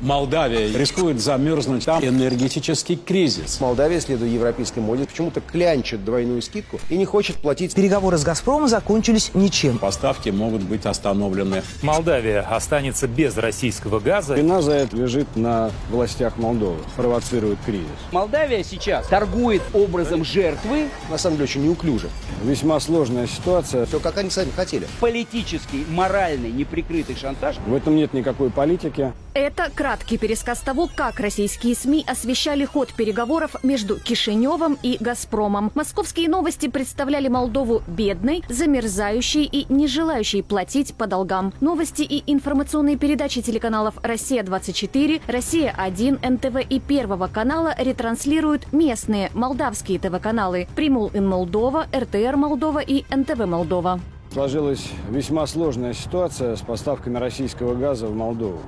Молдавия рискует замерзнуть. Там энергетический кризис. Молдавия, следуя европейской моде, почему-то клянчит двойную скидку и не хочет платить. Переговоры с «Газпромом» закончились ничем. Поставки могут быть остановлены. Молдавия останется без российского газа. Вина за это лежит на властях Молдовы, провоцирует кризис. Молдавия сейчас торгует образом жертвы. На самом деле очень неуклюже. Весьма сложная ситуация. Все как они сами хотели. Политический, моральный, неприкрытый шантаж. В этом нет никакой политики. Это краткий пересказ того, как российские СМИ освещали ход переговоров между Кишиневым и «Газпромом». Московские новости представляли Молдову бедной, замерзающей и не желающей платить по долгам. Новости и информационные передачи телеканалов «Россия-24», «Россия-1», НТВ и Первого канала ретранслируют местные молдавские ТВ-каналы «Примул ин Молдова», «РТР Молдова» и «НТВ Молдова». Сложилась весьма сложная ситуация с поставками российского газа в Молдову.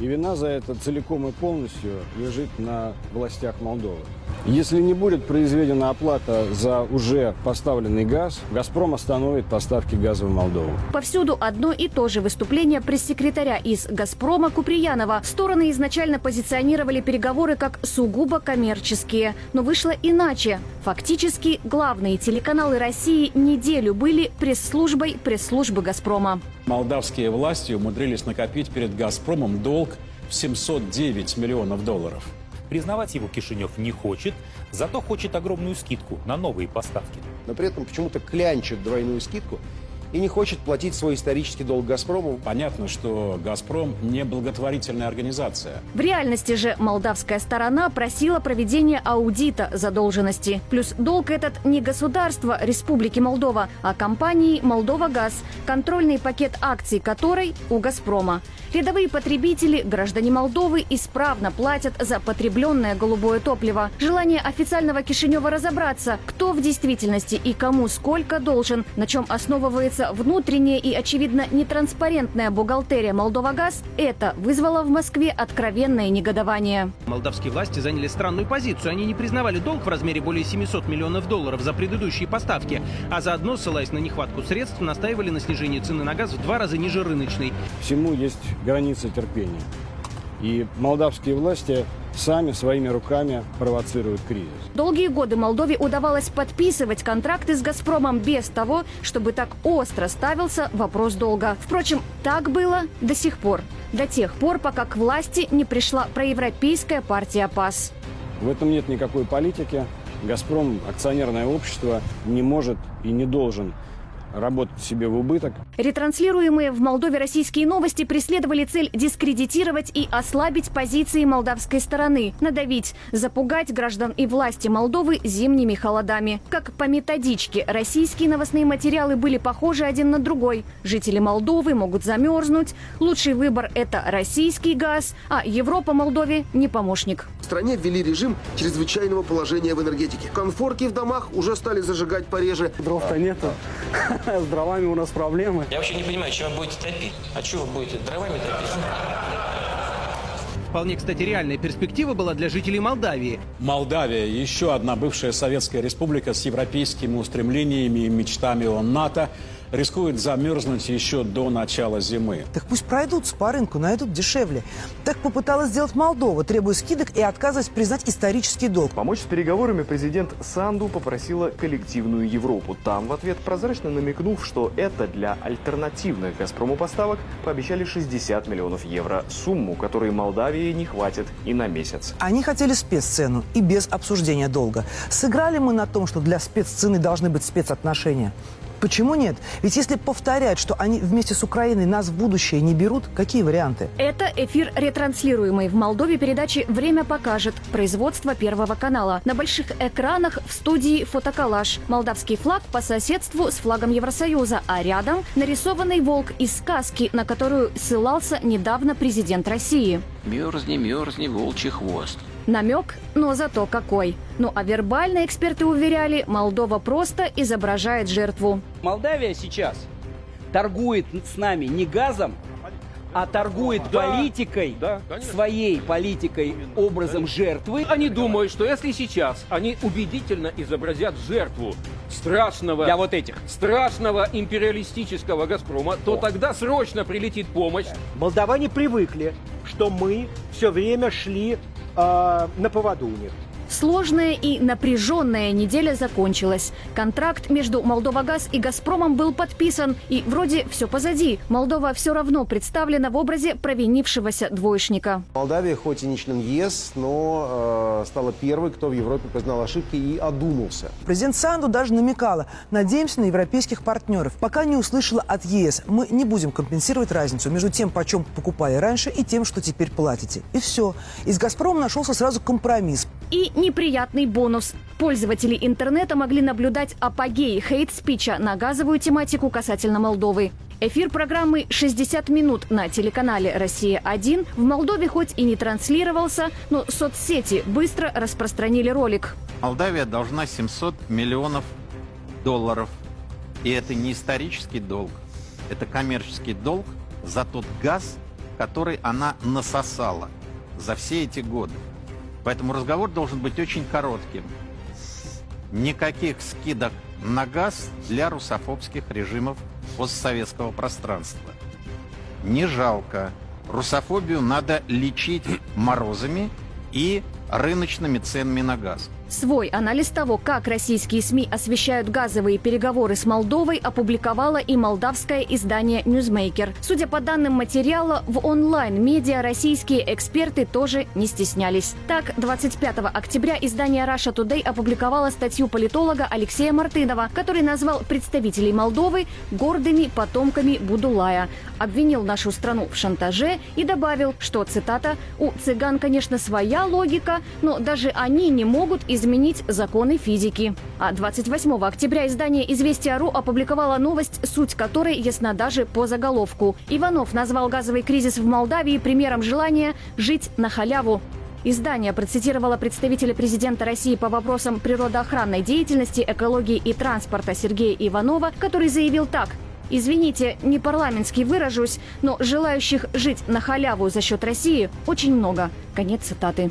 И вина за это целиком и полностью лежит на властях Молдовы. Если не будет произведена оплата за уже поставленный газ, «Газпром» остановит поставки газа в Молдову. Повсюду одно и то же выступление пресс-секретаря из «Газпрома» Куприянова. Стороны изначально позиционировали переговоры как сугубо коммерческие. Но вышло иначе. Фактически главные телеканалы России неделю были пресс-службой пресс-службы «Газпрома». Молдавские власти умудрились накопить перед «Газпромом» долг в 709 миллионов долларов. Признавать его Кишинев не хочет, зато хочет огромную скидку на новые поставки. Но при этом почему-то клянчит двойную скидку и не хочет платить свой исторический долг «Газпрому». Понятно, что «Газпром» не благотворительная организация. В реальности же молдавская сторона просила проведения аудита задолженности. Плюс долг этот не государства Республики Молдова, а компании «Молдова Газ», контрольный пакет акций которой у «Газпрома». Рядовые потребители, граждане Молдовы, исправно платят за потребленное голубое топливо. Желание официального Кишинева разобраться, кто в действительности и кому сколько должен, на чем основывается внутренняя и, очевидно, нетранспарентная бухгалтерия Молдова-Газ, это вызвало в Москве откровенное негодование. Молдавские власти заняли странную позицию. Они не признавали долг в размере более 700 миллионов долларов за предыдущие поставки, а заодно, ссылаясь на нехватку средств, настаивали на снижении цены на газ в два раза ниже рыночной. Всему есть границы терпения. И молдавские власти сами своими руками провоцируют кризис. Долгие годы Молдове удавалось подписывать контракты с «Газпромом» без того, чтобы так остро ставился вопрос долга. Впрочем, так было до сих пор. До тех пор, пока к власти не пришла проевропейская партия ПАС. В этом нет никакой политики. «Газпром» акционерное общество не может и не должен работать себе в убыток. Ретранслируемые в Молдове российские новости преследовали цель дискредитировать и ослабить позиции молдавской стороны, надавить, запугать граждан и власти Молдовы зимними холодами. Как по методичке, российские новостные материалы были похожи один на другой. Жители Молдовы могут замерзнуть. Лучший выбор – это российский газ, а Европа Молдове не помощник. Стране ввели режим чрезвычайного положения в энергетике. Конфорки в домах уже стали зажигать пореже. Дров-то нету. С дровами у нас проблемы. Я вообще не понимаю, чем вы будете топить? А что вы будете дровами топить? Вполне, кстати, реальная перспектива была для жителей Молдавии. Молдавия – еще одна бывшая советская республика с европейскими устремлениями и мечтами о НАТО – рискует замерзнуть еще до начала зимы. Так пусть пройдут по рынку, найдут дешевле. Так попыталась сделать Молдова, требуя скидок и отказываясь признать исторический долг. Помочь с переговорами президент Санду попросила коллективную Европу. Там в ответ прозрачно намекнув, что это для альтернативных «Газпрому» поставок пообещали 60 миллионов евро. Сумму, которой Молдавии не хватит и на месяц. Они хотели спеццену и без обсуждения долга. Сыграли мы на том, что для спеццены должны быть спецотношения? Почему нет? Ведь если повторять, что они вместе с Украиной нас в будущее не берут, какие варианты? Это эфир, ретранслируемый в Молдове передачи «Время покажет» производство Первого канала. На больших экранах в студии фотоколлаж. Молдавский флаг по соседству с флагом Евросоюза, а рядом нарисованный волк из сказки, на которую ссылался недавно президент России. Мерзни, мерзни, волчий хвост. Намек, но зато какой. Ну а вербально эксперты уверяли, Молдова просто изображает жертву. Молдавия сейчас торгует с нами не газом, а торгует да, политикой, да, своей политикой, образом жертвы. Они думают, что если сейчас они убедительно изобразят жертву страшного... Для вот этих. Страшного империалистического «Газпрома», то О. тогда срочно прилетит помощь. Молдаване привыкли, что мы все время шли э, на поводу у них. Сложная и напряженная неделя закончилась. Контракт между Молдова-Газ и «Газпромом» был подписан. И вроде все позади. Молдова все равно представлена в образе провинившегося двоечника. Молдавия, хоть и не член ЕС, но э, стала первой, кто в Европе признал ошибки и одумался. Президент Санду даже намекала, надеемся на европейских партнеров. Пока не услышала от ЕС, мы не будем компенсировать разницу между тем, почем покупали раньше, и тем, что теперь платите. И все. Из «Газпрома» нашелся сразу компромисс. И неприятный бонус. Пользователи интернета могли наблюдать апогей хейт-спича на газовую тематику касательно Молдовы. Эфир программы «60 минут» на телеканале «Россия-1» в Молдове хоть и не транслировался, но соцсети быстро распространили ролик. Молдавия должна 700 миллионов долларов. И это не исторический долг, это коммерческий долг за тот газ, который она насосала за все эти годы. Поэтому разговор должен быть очень коротким. Никаких скидок на газ для русофобских режимов постсоветского пространства. Не жалко. Русофобию надо лечить морозами и рыночными ценами на газ. Свой анализ того, как российские СМИ освещают газовые переговоры с Молдовой, опубликовало и молдавское издание «Ньюзмейкер». Судя по данным материала, в онлайн-медиа российские эксперты тоже не стеснялись. Так, 25 октября издание Russia Today опубликовало статью политолога Алексея Мартынова, который назвал представителей Молдовы гордыми потомками Будулая, обвинил нашу страну в шантаже и добавил, что, цитата, «у цыган, конечно, своя логика, но даже они не могут изменить законы физики. А 28 октября издание «Известия.ру» опубликовало новость, суть которой ясна даже по заголовку. Иванов назвал газовый кризис в Молдавии примером желания жить на халяву. Издание процитировало представителя президента России по вопросам природоохранной деятельности, экологии и транспорта Сергея Иванова, который заявил так – Извините, не парламентский выражусь, но желающих жить на халяву за счет России очень много. Конец цитаты.